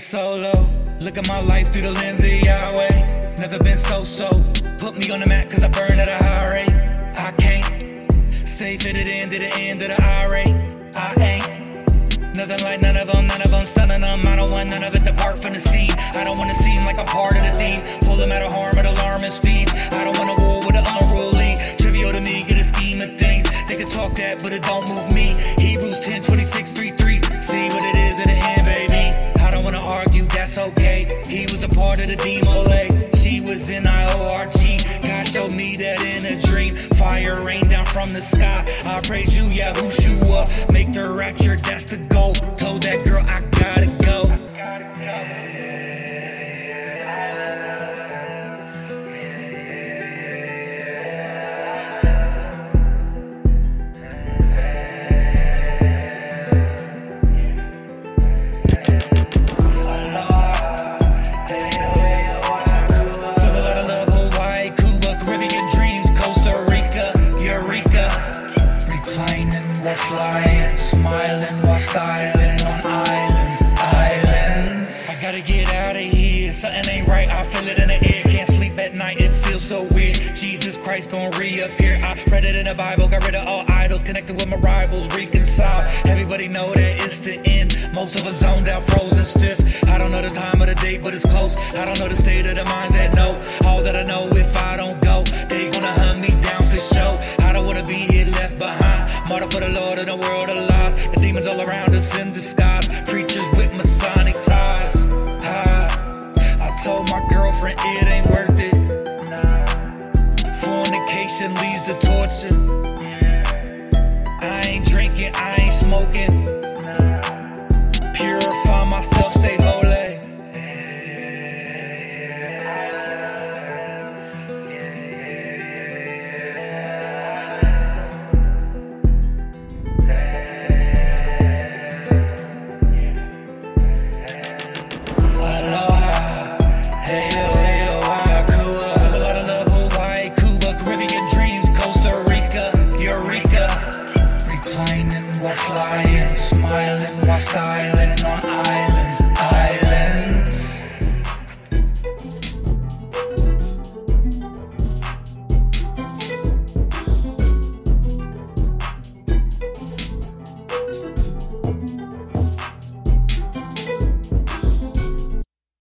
Solo. Look at my life through the lens of Yahweh. Never been so so. Put me on the map cause I burn at a high rate. I can't stay fitted in to the end of the IRA. I ain't nothing like none of them, none of them stunning them. I don't want none of it to part from the scene. I don't wanna seem like I'm part of the theme. Pull them out of harm at alarm and speed. I don't wanna war with the unruly. Trivial to me, get a scheme of things. They can talk that, but it don't move the demo leg. She was in IORG. God showed me that in a dream. Fire rain down from the sky. I praise you, Yahushua. Make the rapture, that's the goal. Told that girl I gotta Reclining while flying, smiling while styling on islands, islands. I gotta get out of here, something ain't right, I feel it in the air. Can't sleep at night, it feels so weird. Jesus Christ gon' reappear. I read it in the Bible, got rid of all idols, connected with my rivals, reconcile. Everybody know that it's the end. Most of them zoned out, frozen stiff. I don't know the time of the date, but it's close. I don't know the state of the minds girlfriend it ain't worth it. Fornication leads to torture. I ain't drinking, I ain't smoking. Purify myself, stay holy. Aloha, hey yo,